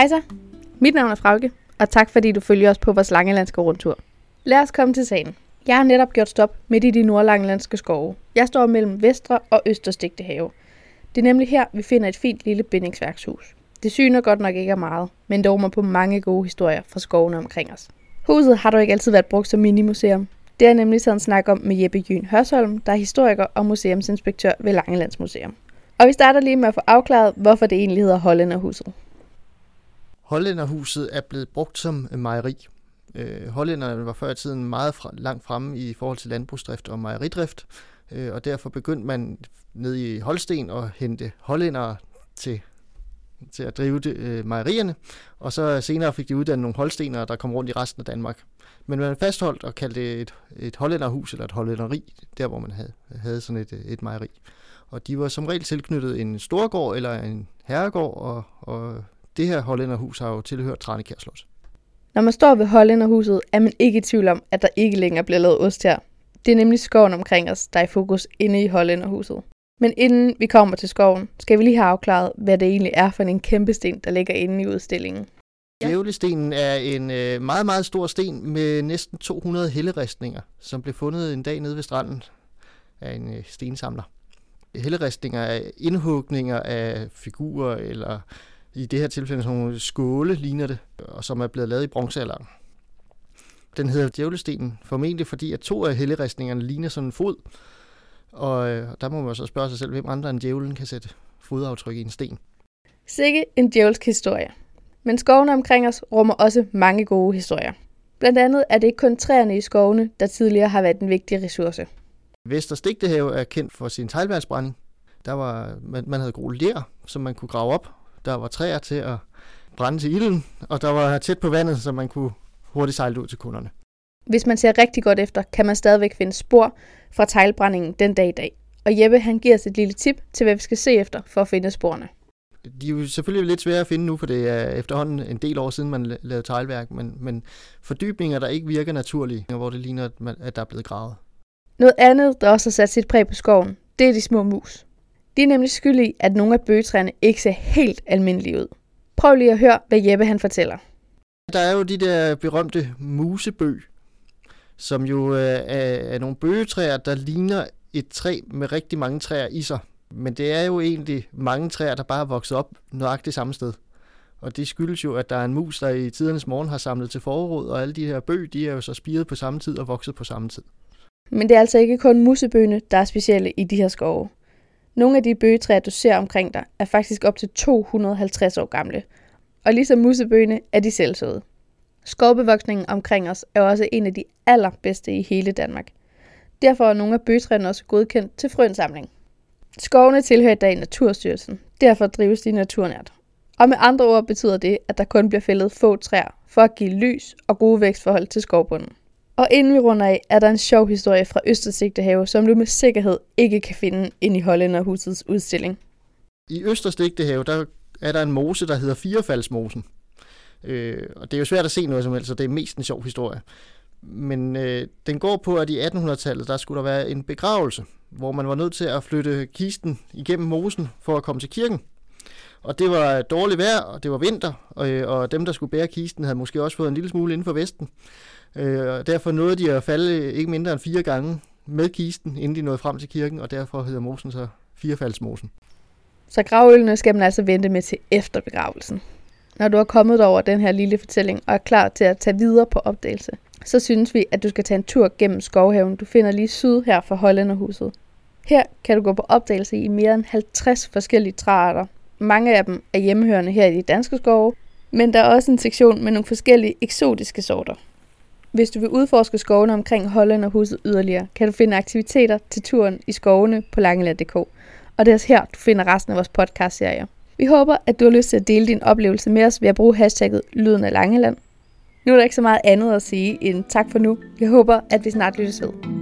Hej så, mit navn er Frauke, og tak fordi du følger os på vores langelandske rundtur. Lad os komme til sagen. Jeg har netop gjort stop midt i de nordlangelandske skove. Jeg står mellem Vestre og Østerstigte have. Det er nemlig her, vi finder et fint lille bindingsværkshus. Det syner godt nok ikke er meget, men dog mig på mange gode historier fra skovene omkring os. Huset har dog ikke altid været brugt som minimuseum. Det er nemlig sådan snak om med Jeppe Jyn Hørsholm, der er historiker og museumsinspektør ved Langelands Museum. Og vi starter lige med at få afklaret, hvorfor det egentlig hedder Hollænderhuset. Hollænderhuset er blevet brugt som øh, mejeri. Øh, hollænderne var før i tiden meget fra, langt fremme i forhold til landbrugsdrift og mejeridrift, øh, og derfor begyndte man ned i Holsten at hente hollændere til, til at drive de, øh, mejerierne, og så senere fik de uddannet nogle holstenere, der kom rundt i resten af Danmark. Men man fastholdt og kaldte det et, et hollænderhus eller et hollænderi, der hvor man havde, havde sådan et, øh, et mejeri. Og de var som regel tilknyttet en storgård eller en herregård, og, og det her hollænderhus har jo tilhørt Tranekær Slot. Når man står ved hollænderhuset, er man ikke i tvivl om, at der ikke længere bliver lavet ost her. Det er nemlig skoven omkring os, der er i fokus inde i hollænderhuset. Men inden vi kommer til skoven, skal vi lige have afklaret, hvad det egentlig er for en kæmpe sten, der ligger inde i udstillingen. Djævlestenen er en øh, meget, meget stor sten med næsten 200 helleristninger, som blev fundet en dag nede ved stranden af en øh, stensamler. Helleristninger er indhugninger af figurer, eller i det her tilfælde sådan nogle skåle ligner det, og som er blevet lavet i bronzealderen. Den hedder djævlestenen, formentlig fordi at to af helleristningerne ligner sådan en fod, og øh, der må man så spørge sig selv, hvem andre end djævlen kan sætte fodaftryk i en sten. Sikke en djævelsk historie. Men skovene omkring os rummer også mange gode historier. Blandt andet er det ikke kun træerne i skovene, der tidligere har været en vigtig ressource. Vester Stigtehave er kendt for sin teglværnsbrænding. Der var, man, man havde groet ler, som man kunne grave op. Der var træer til at brænde til ilden, og der var tæt på vandet, så man kunne hurtigt sejle ud til kunderne. Hvis man ser rigtig godt efter, kan man stadigvæk finde spor fra teglbrændingen den dag i dag. Og Jeppe han giver os et lille tip til, hvad vi skal se efter for at finde sporene. De er jo selvfølgelig lidt svære at finde nu, for det er efterhånden en del år siden, man lavede teglværk, men, men fordybninger, der ikke virker naturlige, hvor det ligner, at der er blevet gravet. Noget andet, der også har sat sit præg på skoven, det er de små mus. De er nemlig skyldige i, at nogle af bøgetræerne ikke ser helt almindelige ud. Prøv lige at høre, hvad Jeppe han fortæller. Der er jo de der berømte musebøg, som jo øh, er, er nogle bøgetræer, der ligner et træ med rigtig mange træer i sig. Men det er jo egentlig mange træer, der bare er vokset op nøjagtigt samme sted. Og det skyldes jo, at der er en mus, der i tidernes morgen har samlet til forråd, og alle de her bøg, de er jo så spiret på samme tid og vokset på samme tid. Men det er altså ikke kun musebøgene, der er specielle i de her skove. Nogle af de bøgetræer, du ser omkring dig, er faktisk op til 250 år gamle. Og ligesom musebøgene er de selvsøde. Skovbevoksningen omkring os er også en af de allerbedste i hele Danmark. Derfor er nogle af bøgetræerne også godkendt til frøindsamling. Skovene tilhører i dag Naturstyrelsen. Derfor drives de naturnært. Og med andre ord betyder det, at der kun bliver fældet få træer for at give lys og gode vækstforhold til skovbunden. Og inden vi runder af, er der en sjov historie fra Østersigtehave, som du med sikkerhed ikke kan finde ind i Hollænderhusets udstilling. I Østersigtehave, der er der en mose, der hedder Firefaldsmosen. Øh, og det er jo svært at se noget som helst, så det er mest en sjov historie. Men øh, den går på, at i 1800-tallet, der skulle der være en begravelse, hvor man var nødt til at flytte kisten igennem mosen for at komme til kirken. Og det var dårligt vejr, og det var vinter, og, og dem, der skulle bære kisten, havde måske også fået en lille smule inden for vesten. Øh, og derfor nåede de at falde ikke mindre end fire gange med kisten, inden de nåede frem til kirken, og derfor hedder mosen så Firefaldsmosen. Så gravølene skal man altså vente med til efter begravelsen. Når du er kommet over den her lille fortælling og er klar til at tage videre på opdagelse, så synes vi, at du skal tage en tur gennem skovhaven, du finder lige syd her for Hollænderhuset. Her kan du gå på opdagelse i mere end 50 forskellige træarter. Mange af dem er hjemmehørende her i de danske skove, men der er også en sektion med nogle forskellige eksotiske sorter. Hvis du vil udforske skovene omkring Holland og huset yderligere, kan du finde aktiviteter til turen i skovene på langeland.dk. Og det er også her, du finder resten af vores podcastserie. Vi håber, at du har lyst til at dele din oplevelse med os ved at bruge hashtagget Lyden af Langeland. Nu er der ikke så meget andet at sige end tak for nu. Jeg håber, at vi snart lyttes ved.